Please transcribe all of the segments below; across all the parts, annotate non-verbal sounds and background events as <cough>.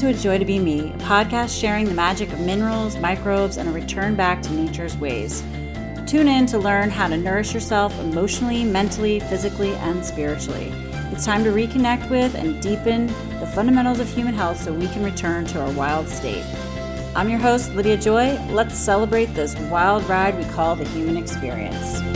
to A Joy to Be Me, a podcast sharing the magic of minerals, microbes, and a return back to nature's ways. Tune in to learn how to nourish yourself emotionally, mentally, physically, and spiritually. It's time to reconnect with and deepen the fundamentals of human health so we can return to our wild state. I'm your host, Lydia Joy. Let's celebrate this wild ride we call the human experience.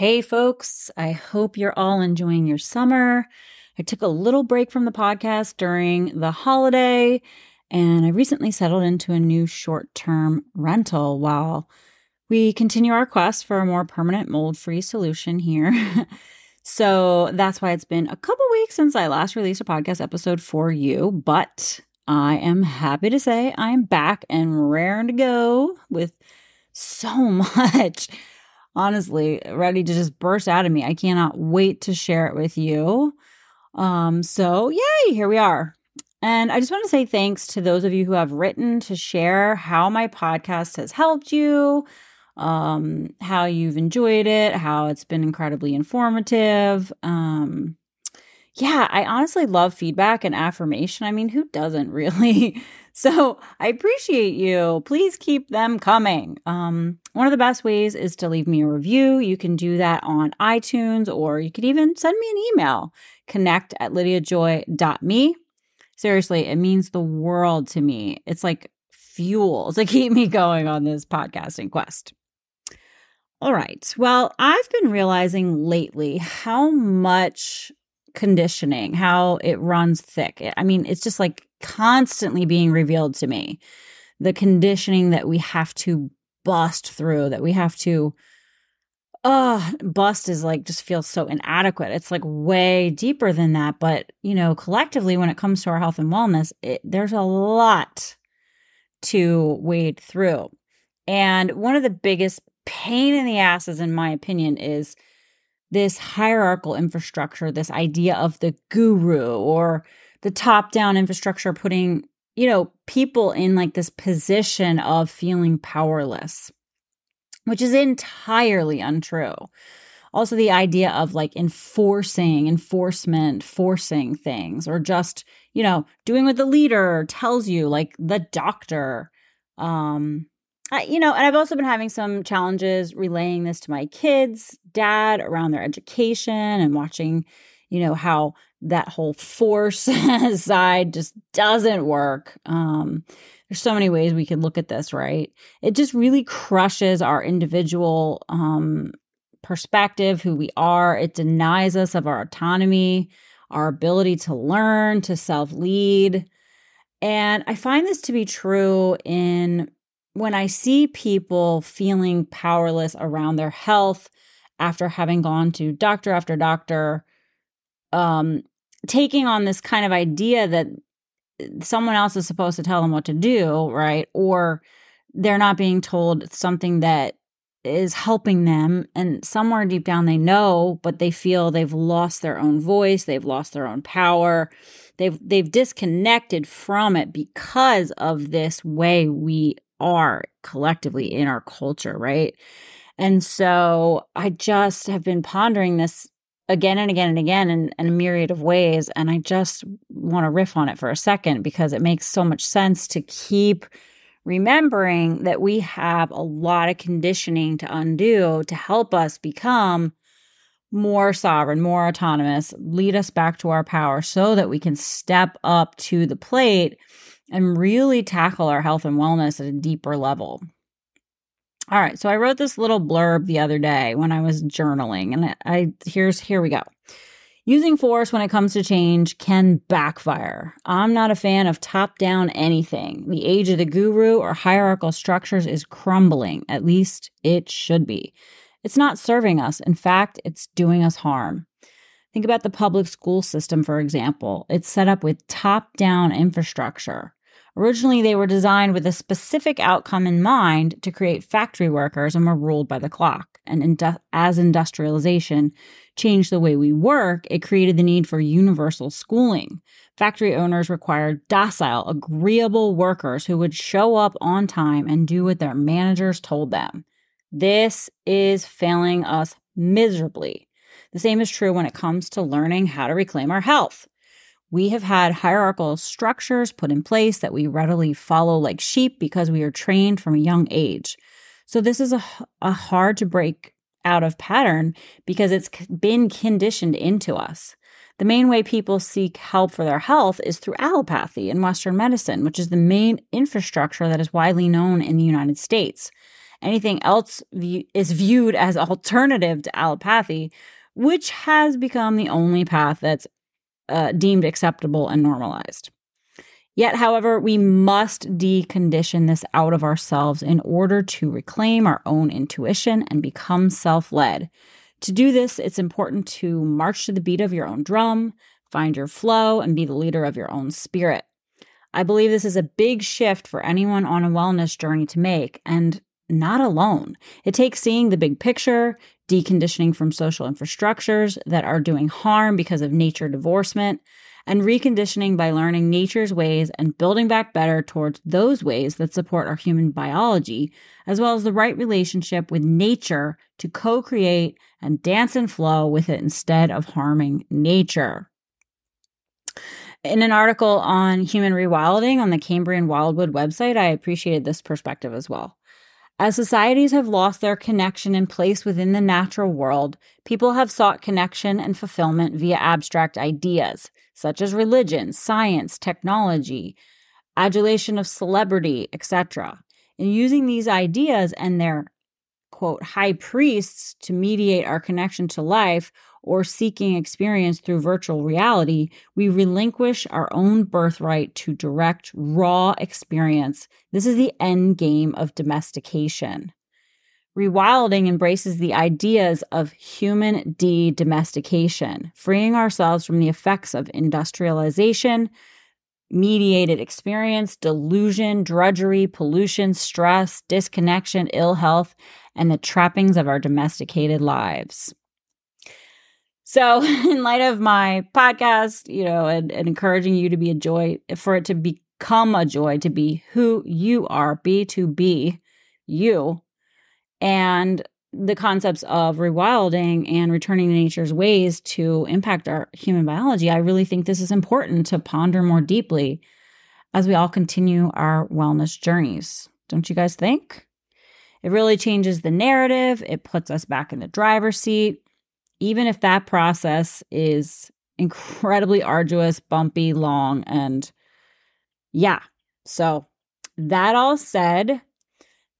Hey, folks, I hope you're all enjoying your summer. I took a little break from the podcast during the holiday, and I recently settled into a new short term rental while we continue our quest for a more permanent mold free solution here. <laughs> so that's why it's been a couple weeks since I last released a podcast episode for you, but I am happy to say I am back and raring to go with so <laughs> much honestly ready to just burst out of me. I cannot wait to share it with you. Um, so yay, here we are. And I just want to say thanks to those of you who have written to share how my podcast has helped you, um, how you've enjoyed it, how it's been incredibly informative. Um, yeah, I honestly love feedback and affirmation. I mean, who doesn't <laughs> really? So I appreciate you. Please keep them coming. Um, one of the best ways is to leave me a review. You can do that on iTunes or you could even send me an email connect at lydiajoy.me. Seriously, it means the world to me. It's like fuel <laughs> to keep me going on this podcasting quest. All right. Well, I've been realizing lately how much conditioning, how it runs thick. I mean, it's just like constantly being revealed to me. The conditioning that we have to bust through, that we have to uh bust is like just feels so inadequate it's like way deeper than that but you know collectively when it comes to our health and wellness it, there's a lot to wade through and one of the biggest pain in the asses in my opinion is this hierarchical infrastructure this idea of the guru or the top down infrastructure putting, you know, people in like this position of feeling powerless, which is entirely untrue. Also, the idea of like enforcing, enforcement, forcing things, or just, you know, doing what the leader tells you, like the doctor. Um, I, you know, and I've also been having some challenges relaying this to my kids, dad, around their education and watching, you know, how that whole force <laughs> side just doesn't work. Um, there's so many ways we could look at this, right? It just really crushes our individual um, perspective, who we are. It denies us of our autonomy, our ability to learn, to self lead. And I find this to be true in when I see people feeling powerless around their health after having gone to doctor after doctor, um, taking on this kind of idea that uh, someone else is supposed to tell them what to do, right? Or they're not being told something that is helping them and somewhere deep down they know but they feel they've lost their own voice they've lost their own power they've they've disconnected from it because of this way we are collectively in our culture right and so i just have been pondering this again and again and again in, in a myriad of ways. And I just want to riff on it for a second because it makes so much sense to keep remembering that we have a lot of conditioning to undo to help us become more sovereign, more autonomous, lead us back to our power so that we can step up to the plate and really tackle our health and wellness at a deeper level. All right, so I wrote this little blurb the other day when I was journaling, and I here's here we go. Using force when it comes to change can backfire. I'm not a fan of top down anything. The age of the guru or hierarchical structures is crumbling. At least it should be. It's not serving us. In fact, it's doing us harm. Think about the public school system, for example. It's set up with top down infrastructure. Originally, they were designed with a specific outcome in mind to create factory workers and were ruled by the clock. and indu- as industrialization changed the way we work, it created the need for universal schooling. Factory owners required docile, agreeable workers who would show up on time and do what their managers told them. This is failing us miserably. The same is true when it comes to learning how to reclaim our health. We have had hierarchical structures put in place that we readily follow like sheep because we are trained from a young age. So, this is a, a hard to break out of pattern because it's been conditioned into us. The main way people seek help for their health is through allopathy in Western medicine, which is the main infrastructure that is widely known in the United States. Anything else is viewed as alternative to allopathy, which has become the only path that's uh, deemed acceptable and normalized. Yet, however, we must decondition this out of ourselves in order to reclaim our own intuition and become self led. To do this, it's important to march to the beat of your own drum, find your flow, and be the leader of your own spirit. I believe this is a big shift for anyone on a wellness journey to make, and not alone. It takes seeing the big picture, deconditioning from social infrastructures that are doing harm because of nature divorcement, and reconditioning by learning nature's ways and building back better towards those ways that support our human biology, as well as the right relationship with nature to co create and dance and flow with it instead of harming nature. In an article on human rewilding on the Cambrian Wildwood website, I appreciated this perspective as well. As societies have lost their connection and place within the natural world, people have sought connection and fulfillment via abstract ideas, such as religion, science, technology, adulation of celebrity, etc. In using these ideas and their quote high priests to mediate our connection to life or seeking experience through virtual reality, we relinquish our own birthright to direct, raw experience. This is the end game of domestication. Rewilding embraces the ideas of human de domestication, freeing ourselves from the effects of industrialization, mediated experience, delusion, drudgery, pollution, stress, disconnection, ill health, and the trappings of our domesticated lives. So, <laughs> in light of my podcast, you know, and, and, encouraging you to be a joy, for it to become a joy, to be who you are, be to be you, and the concepts of rewilding and returning to nature's ways to impact our human biology, I really think this is important to ponder more deeply as we all continue our wellness journeys. Don't you guys think? It really changes the narrative, it puts us back in the driver's seat even if that process is incredibly arduous, bumpy, long, and yeah. So, that all said,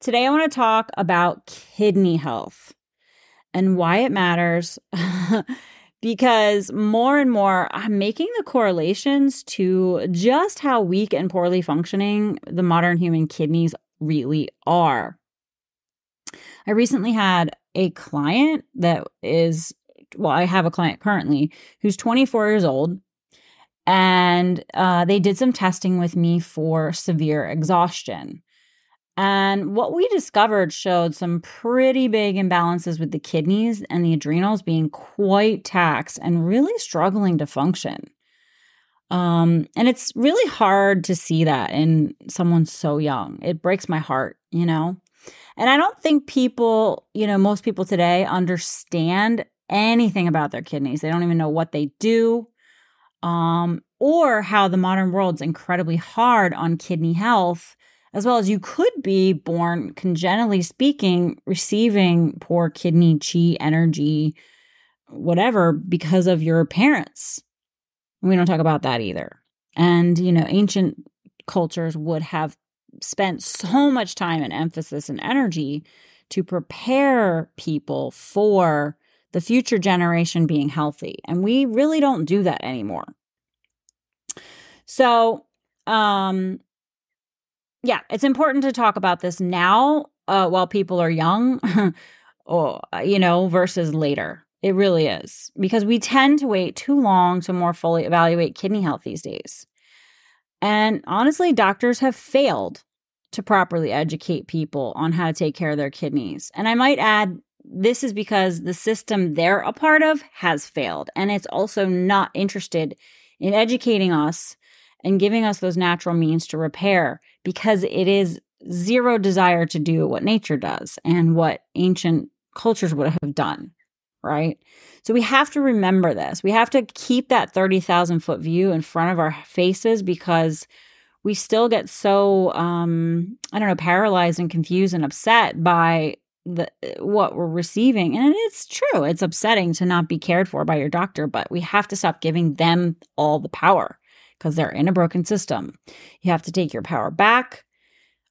today I want to talk about kidney health and why it matters. <laughs> because more and more I'm making the correlations to just how weak and poorly functioning the modern human kidneys really are. I recently had a client that is well, I have a client currently who's 24 years old, and uh, they did some testing with me for severe exhaustion. And what we discovered showed some pretty big imbalances with the kidneys and the adrenals being quite taxed and really struggling to function. Um, and it's really hard to see that in someone so young. It breaks my heart, you know? And I don't think people, you know, most people today understand anything about their kidneys. They don't even know what they do um, or how the modern world's incredibly hard on kidney health, as well as you could be born, congenitally speaking, receiving poor kidney chi energy, whatever, because of your parents. We don't talk about that either. And, you know, ancient cultures would have spent so much time and emphasis and energy to prepare people for the future generation being healthy. And we really don't do that anymore. So, um, yeah, it's important to talk about this now uh, while people are young, <laughs> or, you know, versus later. It really is because we tend to wait too long to more fully evaluate kidney health these days. And honestly, doctors have failed to properly educate people on how to take care of their kidneys. And I might add this is because the system they're a part of has failed. And it's also not interested in educating us and giving us those natural means to repair because it is zero desire to do what nature does and what ancient cultures would have done. Right. So we have to remember this. We have to keep that 30,000 foot view in front of our faces because we still get so um i don't know paralyzed and confused and upset by the what we're receiving. And it's true it's upsetting to not be cared for by your doctor but we have to stop giving them all the power because they're in a broken system. You have to take your power back.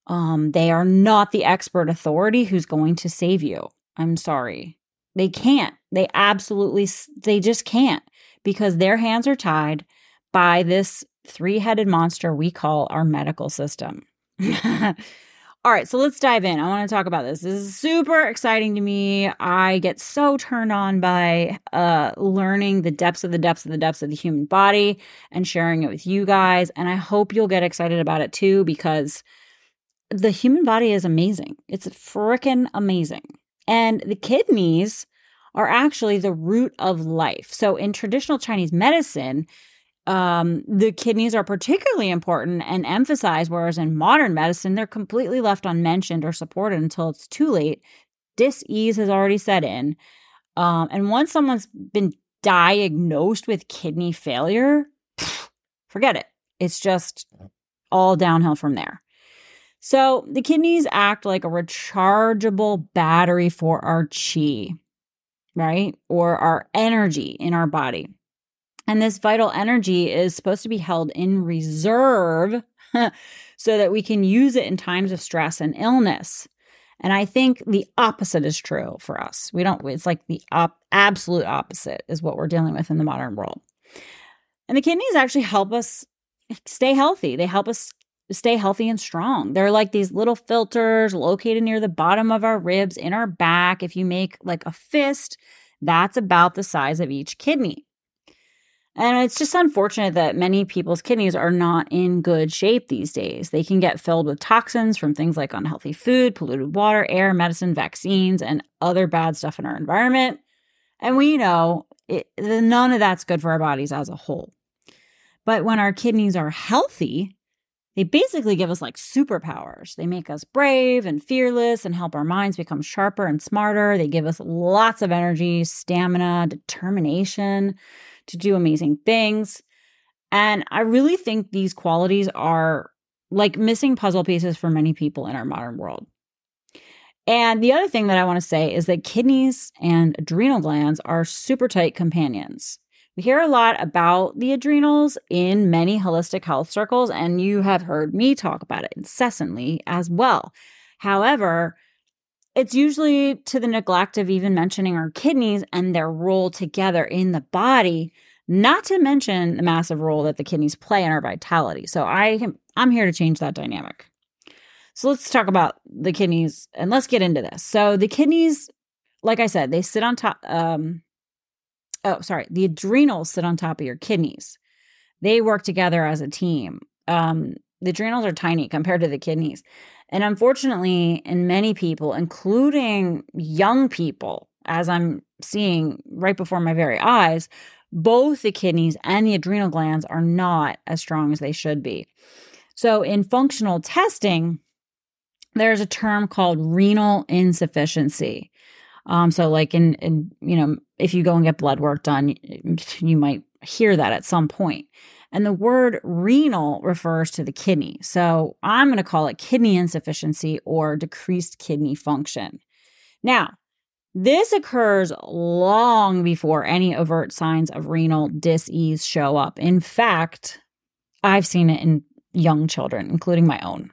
Um they are not the expert authority who's going to save you. I'm sorry. They can't. They absolutely they just can't because their hands are tied by this three headed monster we call our medical system. <laughs> All right, so let's dive in. I want to talk about this. This is super exciting to me. I get so turned on by uh, learning the depths of the depths of the depths of the human body and sharing it with you guys. And I hope you'll get excited about it too, because the human body is amazing. It's freaking amazing. And the kidneys are actually the root of life. So in traditional Chinese medicine, um, the kidneys are particularly important and emphasized, whereas in modern medicine, they're completely left unmentioned or supported until it's too late. Disease has already set in. Um, and once someone's been diagnosed with kidney failure, forget it. It's just all downhill from there. So the kidneys act like a rechargeable battery for our chi, right? Or our energy in our body. And this vital energy is supposed to be held in reserve <laughs> so that we can use it in times of stress and illness. And I think the opposite is true for us. We don't, it's like the op- absolute opposite is what we're dealing with in the modern world. And the kidneys actually help us stay healthy. They help us stay healthy and strong. They're like these little filters located near the bottom of our ribs in our back. If you make like a fist, that's about the size of each kidney. And it's just unfortunate that many people's kidneys are not in good shape these days. They can get filled with toxins from things like unhealthy food, polluted water, air, medicine, vaccines, and other bad stuff in our environment. And we know it, none of that's good for our bodies as a whole. But when our kidneys are healthy, they basically give us like superpowers. They make us brave and fearless and help our minds become sharper and smarter. They give us lots of energy, stamina, determination to do amazing things. And I really think these qualities are like missing puzzle pieces for many people in our modern world. And the other thing that I want to say is that kidneys and adrenal glands are super tight companions. We hear a lot about the adrenals in many holistic health circles, and you have heard me talk about it incessantly as well. However, it's usually to the neglect of even mentioning our kidneys and their role together in the body, not to mention the massive role that the kidneys play in our vitality. So I I'm here to change that dynamic. So let's talk about the kidneys and let's get into this. So the kidneys, like I said, they sit on top um oh sorry, the adrenals sit on top of your kidneys. They work together as a team. Um the adrenals are tiny compared to the kidneys. And unfortunately, in many people, including young people, as I'm seeing right before my very eyes, both the kidneys and the adrenal glands are not as strong as they should be. So, in functional testing, there's a term called renal insufficiency. Um, so, like in, in, you know, if you go and get blood work done, you might hear that at some point. And the word renal refers to the kidney. So I'm going to call it kidney insufficiency or decreased kidney function. Now, this occurs long before any overt signs of renal disease show up. In fact, I've seen it in young children, including my own,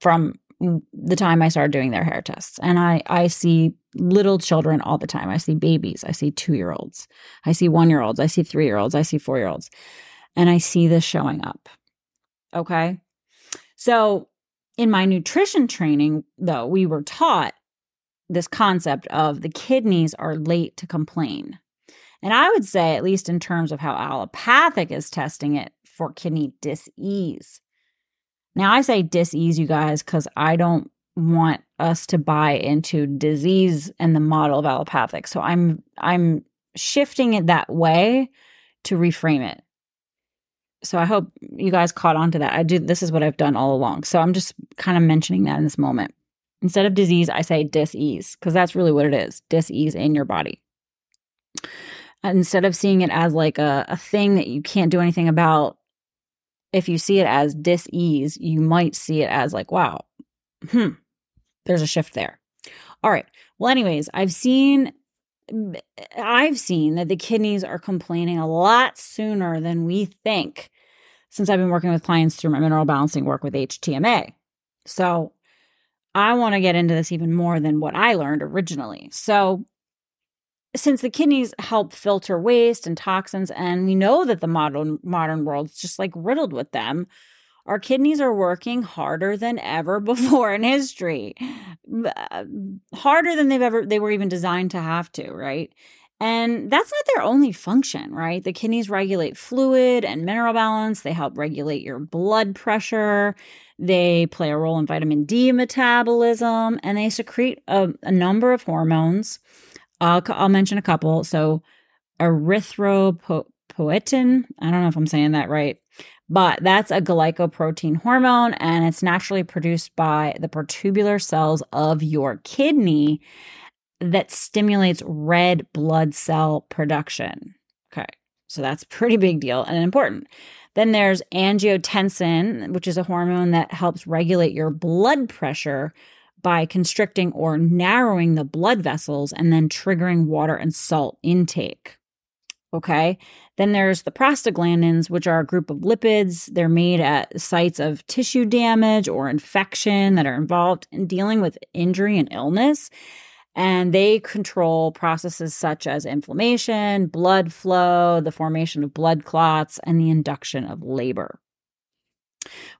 from the time I started doing their hair tests. And I, I see little children all the time. I see babies. I see two year olds. I see one year olds. I see three year olds. I see four year olds. And I see this showing up. Okay. So in my nutrition training, though, we were taught this concept of the kidneys are late to complain. And I would say, at least in terms of how allopathic is testing it for kidney disease. Now, I say disease, you guys, because I don't want us to buy into disease and the model of allopathic. So I'm I'm shifting it that way to reframe it. So I hope you guys caught on to that. I do this is what I've done all along. So I'm just kind of mentioning that in this moment. Instead of disease, I say dis-ease because that's really what it is. Dis-ease in your body. Instead of seeing it as like a, a thing that you can't do anything about, if you see it as dis-ease, you might see it as like, wow, hmm, there's a shift there. All right. Well, anyways, I've seen I've seen that the kidneys are complaining a lot sooner than we think since I've been working with clients through my mineral balancing work with HTMA. So I want to get into this even more than what I learned originally. So since the kidneys help filter waste and toxins, and we know that the modern modern world's just like riddled with them, our kidneys are working harder than ever <laughs> before in history. Uh, harder than they've ever they were even designed to have to, right? And that's not their only function, right? The kidneys regulate fluid and mineral balance. They help regulate your blood pressure. They play a role in vitamin D metabolism and they secrete a, a number of hormones. I'll, I'll mention a couple. So, erythropoietin, I don't know if I'm saying that right, but that's a glycoprotein hormone and it's naturally produced by the peritubular cells of your kidney that stimulates red blood cell production. Okay. So that's pretty big deal and important. Then there's angiotensin, which is a hormone that helps regulate your blood pressure by constricting or narrowing the blood vessels and then triggering water and salt intake. Okay. Then there's the prostaglandins, which are a group of lipids. They're made at sites of tissue damage or infection that are involved in dealing with injury and illness. And they control processes such as inflammation, blood flow, the formation of blood clots, and the induction of labor.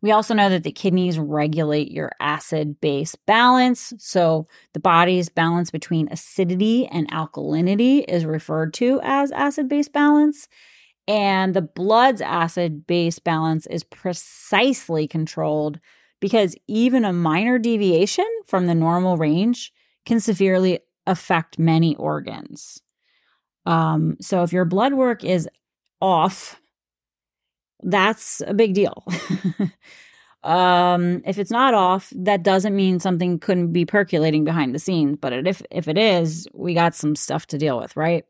We also know that the kidneys regulate your acid base balance. So, the body's balance between acidity and alkalinity is referred to as acid base balance. And the blood's acid base balance is precisely controlled because even a minor deviation from the normal range can severely affect many organs. Um, so, if your blood work is off, that's a big deal. <laughs> um, if it's not off, that doesn't mean something couldn't be percolating behind the scenes. But if if it is, we got some stuff to deal with, right?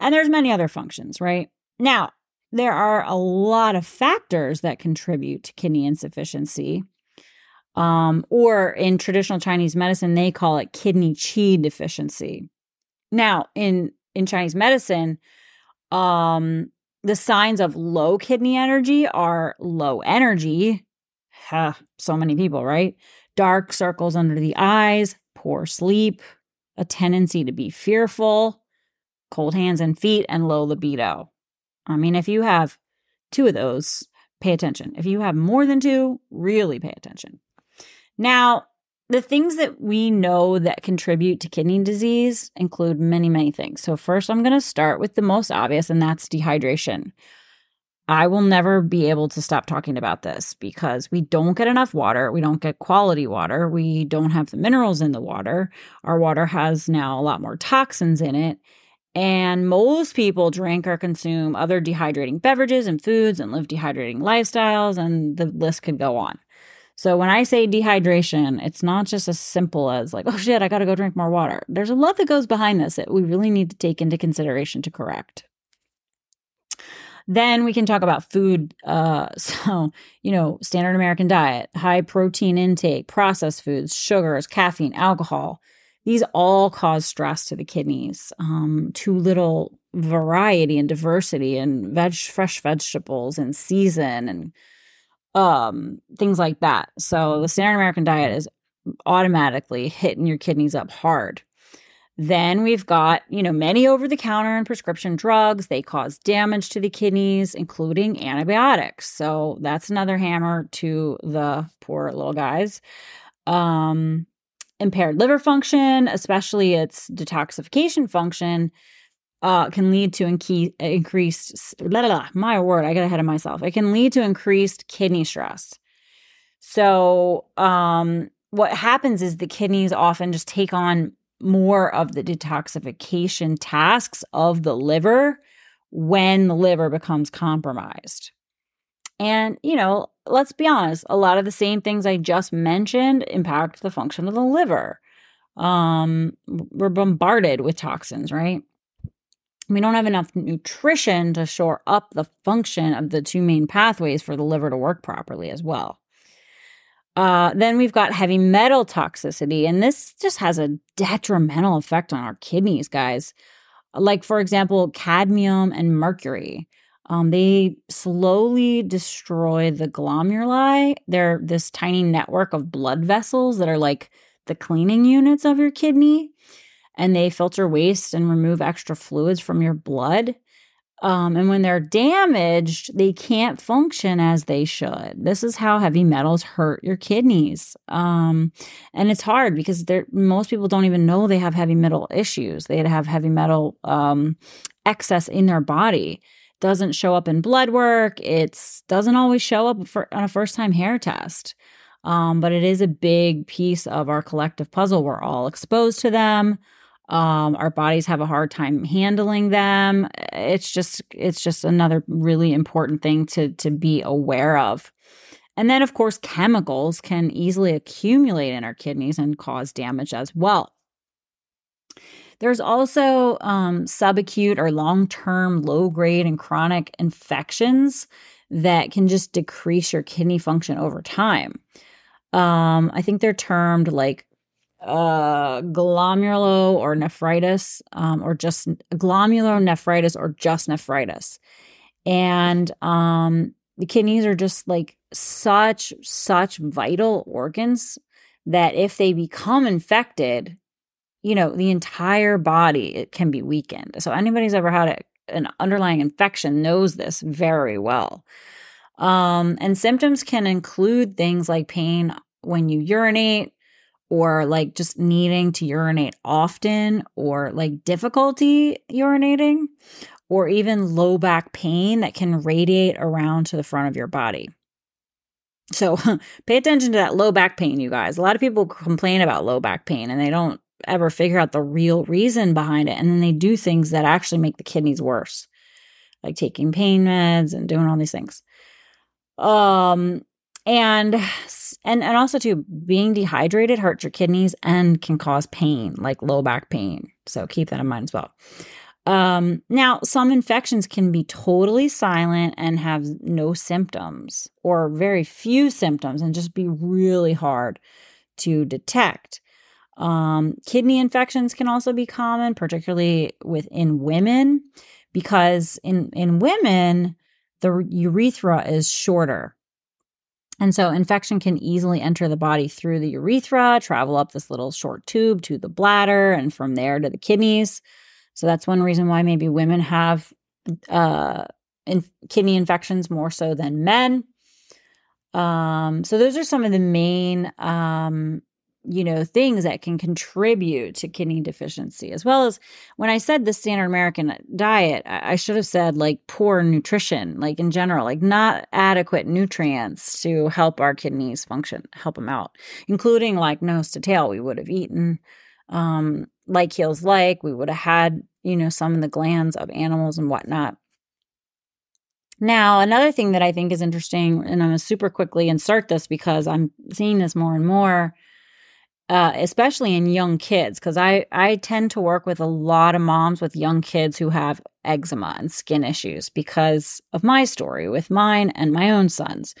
And there's many other functions, right? Now, there are a lot of factors that contribute to kidney insufficiency. Um, or in traditional Chinese medicine, they call it kidney qi deficiency. Now, in in Chinese medicine, um, the signs of low kidney energy are low energy. Huh, so many people, right? Dark circles under the eyes, poor sleep, a tendency to be fearful, cold hands and feet, and low libido. I mean, if you have two of those, pay attention. If you have more than two, really pay attention. Now, the things that we know that contribute to kidney disease include many, many things. So, first, I'm going to start with the most obvious, and that's dehydration. I will never be able to stop talking about this because we don't get enough water. We don't get quality water. We don't have the minerals in the water. Our water has now a lot more toxins in it. And most people drink or consume other dehydrating beverages and foods and live dehydrating lifestyles, and the list could go on. So when I say dehydration, it's not just as simple as like, oh shit, I got to go drink more water. There's a lot that goes behind this that we really need to take into consideration to correct. Then we can talk about food. Uh, <laughs> so, you know, standard American diet, high protein intake, processed foods, sugars, caffeine, alcohol. These all cause stress to the kidneys. Um, too little variety and diversity in veg, fresh vegetables and season and um, things like that. So the standard American diet is automatically hitting your kidneys up hard. Then we've got, you know, many over the counter and prescription drugs. They cause damage to the kidneys, including antibiotics. So that's another hammer to the poor little guys. Um, impaired liver function, especially its detoxification function, uh, can lead to inke- increased, blah, blah, blah, my word, I get ahead of myself. It can lead to increased kidney stress. So, um, what happens is the kidneys often just take on more of the detoxification tasks of the liver when the liver becomes compromised. And, you know, let's be honest, a lot of the same things I just mentioned impact the function of the liver. Um, we're bombarded with toxins, right? We don't have enough nutrition to shore up the function of the two main pathways for the liver to work properly as well. Uh, then we've got heavy metal toxicity, and this just has a detrimental effect on our kidneys, guys. Like, for example, cadmium and mercury. Um, they slowly destroy the glomeruli. They're this tiny network of blood vessels that are like the cleaning units of your kidney, and they filter waste and remove extra fluids from your blood. Um, and when they're damaged, they can't function as they should. This is how heavy metals hurt your kidneys. Um, and it's hard because most people don't even know they have heavy metal issues. They have heavy metal um, excess in their body. Doesn't show up in blood work. It doesn't always show up for, on a first time hair test. Um, but it is a big piece of our collective puzzle. We're all exposed to them. Um, our bodies have a hard time handling them. It's just it's just another really important thing to to be aware of. And then of course chemicals can easily accumulate in our kidneys and cause damage as well. There's also um, subacute or long term low grade and chronic infections that can just decrease your kidney function over time. Um, I think they're termed like uh, glomerulo or nephritis, um, or just glomerulonephritis or just nephritis. And um, the kidneys are just like such, such vital organs that if they become infected, you know, the entire body it can be weakened. So anybody's ever had a, an underlying infection knows this very well. Um, and symptoms can include things like pain when you urinate, or like just needing to urinate often or like difficulty urinating or even low back pain that can radiate around to the front of your body. So <laughs> pay attention to that low back pain, you guys. A lot of people complain about low back pain and they don't ever figure out the real reason behind it. And then they do things that actually make the kidneys worse, like taking pain meds and doing all these things. Um, and and and also too being dehydrated hurts your kidneys and can cause pain like low back pain. So keep that in mind as well. Um, now some infections can be totally silent and have no symptoms or very few symptoms and just be really hard to detect. Um, kidney infections can also be common particularly within women because in in women the urethra is shorter and so infection can easily enter the body through the urethra, travel up this little short tube to the bladder, and from there to the kidneys. So that's one reason why maybe women have uh, in- kidney infections more so than men. Um, so those are some of the main um, you know, things that can contribute to kidney deficiency, as well as when I said the standard American diet, I should have said like poor nutrition, like in general, like not adequate nutrients to help our kidneys function, help them out, including like nose to tail. We would have eaten um, like heels like, we would have had, you know, some of the glands of animals and whatnot. Now, another thing that I think is interesting, and I'm going to super quickly insert this because I'm seeing this more and more uh, especially in young kids, because I, I tend to work with a lot of moms with young kids who have eczema and skin issues because of my story with mine and my own sons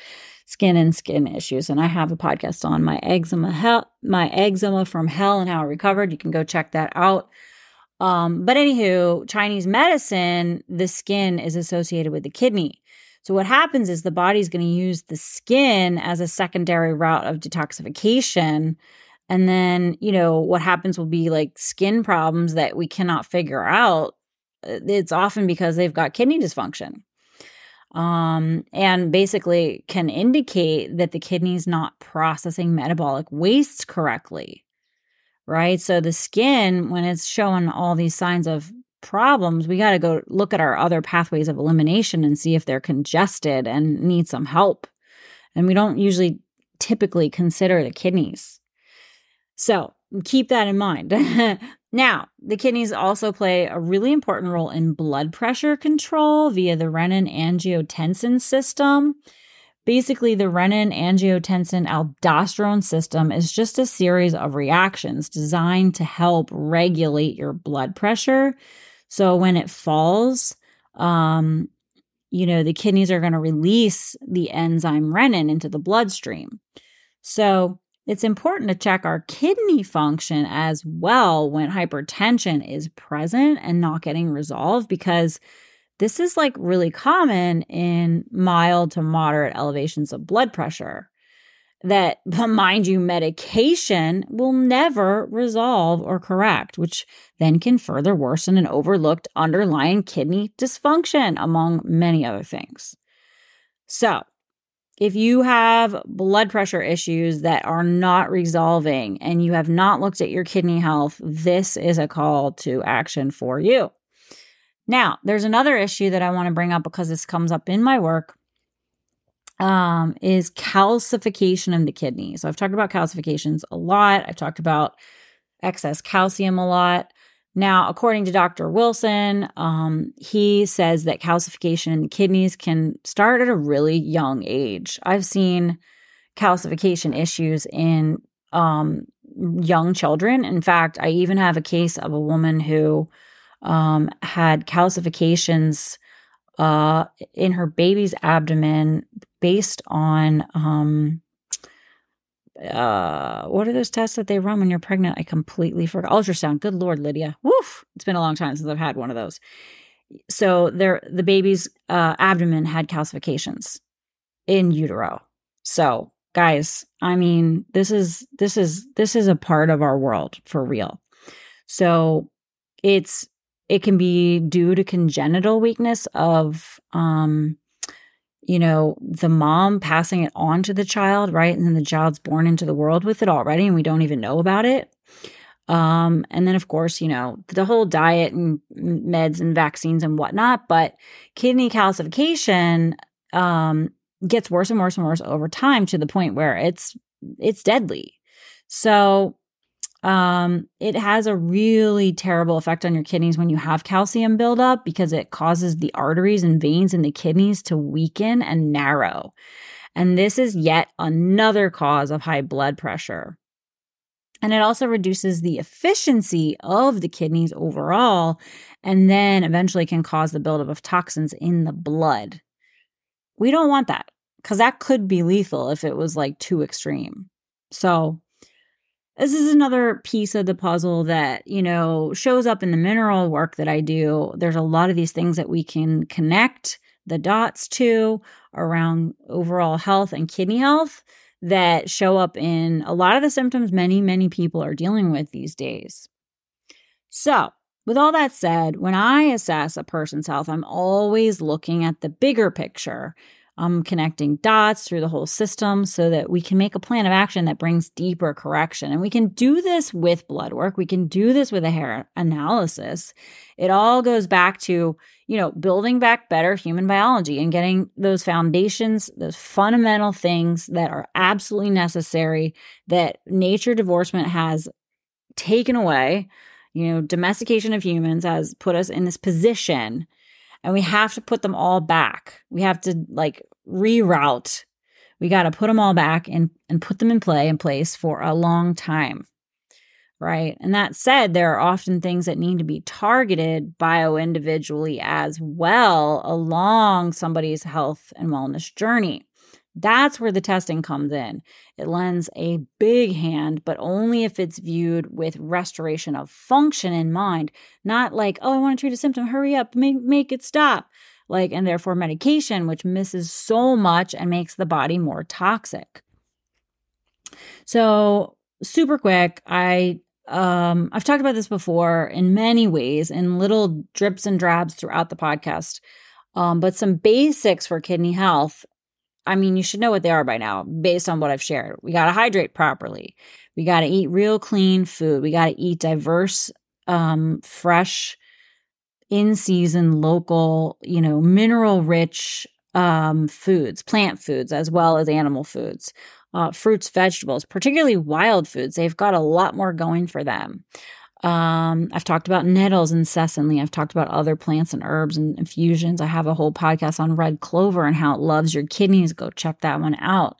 skin and skin issues. And i have a podcast on my eczema hell my eczema from hell and how i recovered. You can go check that out. Um, but anywho chinese medicine the skin is associated with the kidney. So what happens is the body's going to use the skin as a secondary route of detoxification and then, you know, what happens will be like skin problems that we cannot figure out. Uh, it's often because they've got kidney dysfunction. Um, and basically can indicate that the kidney's not processing metabolic waste correctly. Right. So the skin, when it's showing all these signs of problems, we got to go look at our other pathways of elimination and see if they're congested and need some help. And we don't usually typically consider the kidneys. So keep that in mind. <laughs> now, the kidneys also play a really important role in blood pressure control via the renin angiotensin system. Basically, the renin angiotensin aldosterone system is just a series of reactions designed to help regulate your blood pressure. So when it falls, um, you know, the kidneys are going to release the enzyme renin into the bloodstream. So it's important to check our kidney function as well when hypertension is present and not getting resolved because this is like really common in mild to moderate elevations of blood pressure. That, <laughs> mind you, medication will never resolve or correct, which then can further worsen an overlooked underlying kidney dysfunction, among many other things. So, if you have blood pressure issues that are not resolving and you have not looked at your kidney health, this is a call to action for you. Now, there's another issue that I want to bring up because this comes up in my work. Um, is calcification of the kidney. So I've talked about calcifications a lot. I've talked about excess calcium a lot. Now, according to Dr. Wilson, um, he says that calcification in the kidneys can start at a really young age. I've seen calcification issues in um, young children. In fact, I even have a case of a woman who um, had calcifications uh, in her baby's abdomen based on um, uh, what are those tests that they run when you're pregnant? I completely forgot. Ultrasound. Good Lord, Lydia. Woof. It's been a long time since I've had one of those. So there, the baby's uh, abdomen had calcifications in utero. So guys, I mean, this is this is this is a part of our world for real. So it's it can be due to congenital weakness of um you know, the mom passing it on to the child, right? And then the child's born into the world with it already and we don't even know about it. Um, and then of course, you know, the whole diet and meds and vaccines and whatnot, but kidney calcification um gets worse and worse and worse over time to the point where it's it's deadly. So um, it has a really terrible effect on your kidneys when you have calcium buildup because it causes the arteries and veins in the kidneys to weaken and narrow. And this is yet another cause of high blood pressure. And it also reduces the efficiency of the kidneys overall, and then eventually can cause the buildup of toxins in the blood. We don't want that because that could be lethal if it was like too extreme. So, this is another piece of the puzzle that, you know, shows up in the mineral work that I do. There's a lot of these things that we can connect the dots to around overall health and kidney health that show up in a lot of the symptoms many, many people are dealing with these days. So, with all that said, when I assess a person's health, I'm always looking at the bigger picture um, connecting dots through the whole system so that we can make a plan of action that brings deeper correction. And we can do this with blood work. We can do this with a hair analysis. It all goes back to, you know, building back better human biology and getting those foundations, those fundamental things that are absolutely necessary that nature divorcement has taken away. You know, domestication of humans has put us in this position and we have to put them all back. We have to like reroute. We got to put them all back and, and put them in play in place for a long time. Right. And that said, there are often things that need to be targeted bio individually as well along somebody's health and wellness journey. That's where the testing comes in. It lends a big hand, but only if it's viewed with restoration of function in mind, not like, oh, I want to treat a symptom, hurry up, make, make it stop. Like, and therefore medication, which misses so much and makes the body more toxic. So, super quick, I um I've talked about this before in many ways in little drips and drabs throughout the podcast. Um, but some basics for kidney health I mean, you should know what they are by now based on what I've shared. We got to hydrate properly. We got to eat real clean food. We got to eat diverse, um, fresh, in season, local, you know, mineral rich um, foods, plant foods, as well as animal foods. uh, fruits, vegetables, particularly wild foods. They've got a lot more going for them. Um, I've talked about nettles incessantly. I've talked about other plants and herbs and infusions. I have a whole podcast on red clover and how it loves your kidneys. Go check that one out.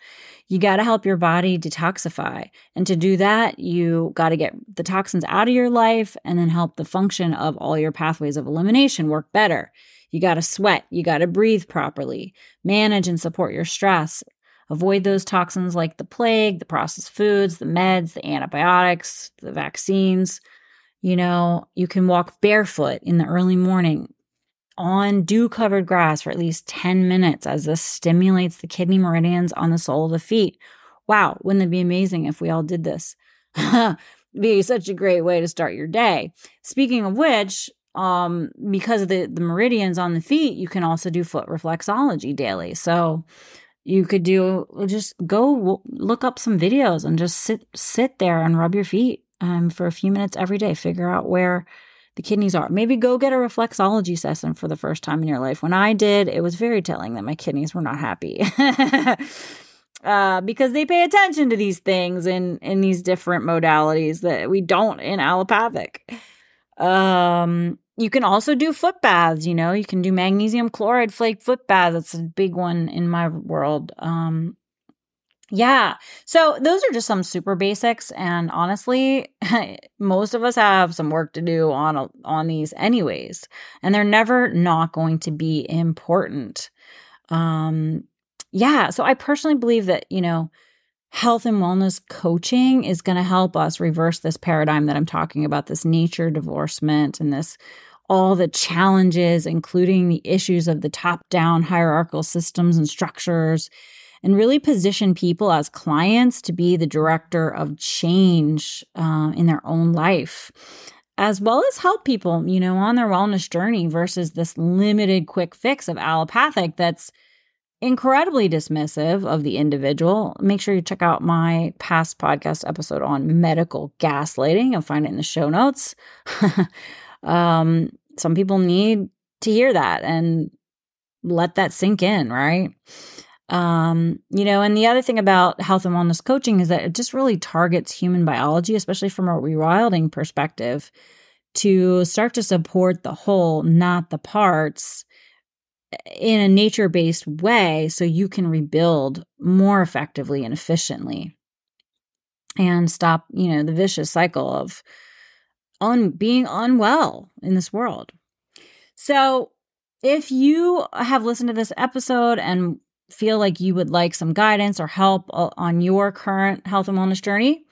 You got to help your body detoxify. And to do that, you got to get the toxins out of your life and then help the function of all your pathways of elimination work better. You got to sweat. You got to breathe properly, manage and support your stress. Avoid those toxins like the plague, the processed foods, the meds, the antibiotics, the vaccines. You know, you can walk barefoot in the early morning on dew covered grass for at least 10 minutes as this stimulates the kidney meridians on the sole of the feet. Wow, wouldn't it be amazing if we all did this? <laughs> be such a great way to start your day. Speaking of which, um, because of the, the meridians on the feet, you can also do foot reflexology daily. So you could do just go look up some videos and just sit sit there and rub your feet um, for a few minutes every day. Figure out where the kidneys are. Maybe go get a reflexology session for the first time in your life. When I did, it was very telling that my kidneys were not happy. <laughs> uh, because they pay attention to these things in in these different modalities that we don't in allopathic. Um, you can also do foot baths. You know, you can do magnesium chloride flake foot baths. That's a big one in my world. Um, yeah. So those are just some super basics and honestly, <laughs> most of us have some work to do on on these anyways, and they're never not going to be important. Um yeah, so I personally believe that, you know, health and wellness coaching is going to help us reverse this paradigm that I'm talking about this nature divorcement and this all the challenges including the issues of the top down hierarchical systems and structures and really position people as clients to be the director of change uh, in their own life, as well as help people, you know, on their wellness journey versus this limited quick fix of allopathic that's incredibly dismissive of the individual. Make sure you check out my past podcast episode on medical gaslighting. You'll find it in the show notes. <laughs> um, some people need to hear that and let that sink in, right? Um, you know, and the other thing about health and wellness coaching is that it just really targets human biology, especially from a rewilding perspective, to start to support the whole, not the parts, in a nature based way so you can rebuild more effectively and efficiently and stop, you know, the vicious cycle of un- being unwell in this world. So, if you have listened to this episode and feel like you would like some guidance or help uh, on your current health and wellness journey,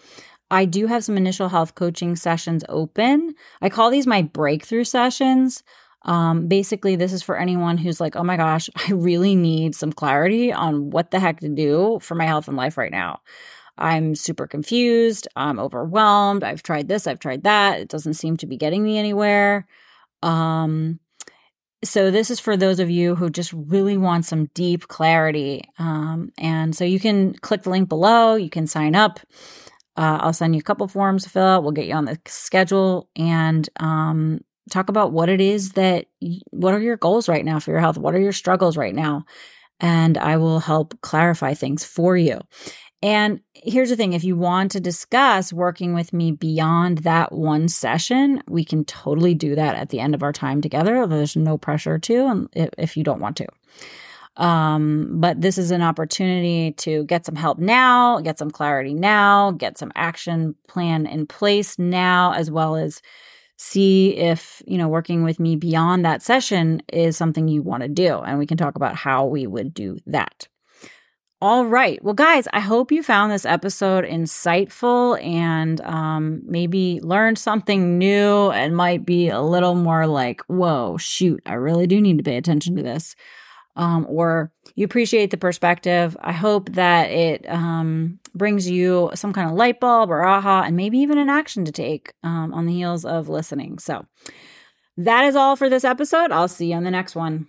I do have some initial health coaching sessions open. I call these my breakthrough sessions. Um, basically, this is for anyone who's like, oh my gosh, <laughs> I really need some clarity on what the heck to do for my health and life right now. I'm super confused. I'm overwhelmed. I've tried this, I've tried that. It doesn't seem to be getting me anywhere. Um, so this is for those of you who just really want some deep clarity. Um, and so you can click the link below. You can sign up. Uh, I'll send you a couple forms to fill out. We'll get you on the schedule and um, talk about what it is that, what are your goals right now for your health? What are your struggles right now? And I will help clarify things for you. And here's the thing if you want to discuss working with me beyond that one session, we can totally do that at the end of our time together. There's no pressure to, if, if you don't want to. Um, but this is an opportunity to get some help now, get some clarity now, get some action plan in place now, as well as see if, you know, working with me beyond that session is something you want to do. And we can talk about how we would do that. All right. Well, guys, I hope you found this episode insightful and um, maybe learned something new and might be a little more like, whoa, shoot, I really do need to pay attention to this. Um, or you appreciate the perspective. I hope that it um, brings you some kind of light bulb or aha, and maybe even an action to take um, on the heels of listening. So that is all for this episode. I'll see you on the next one.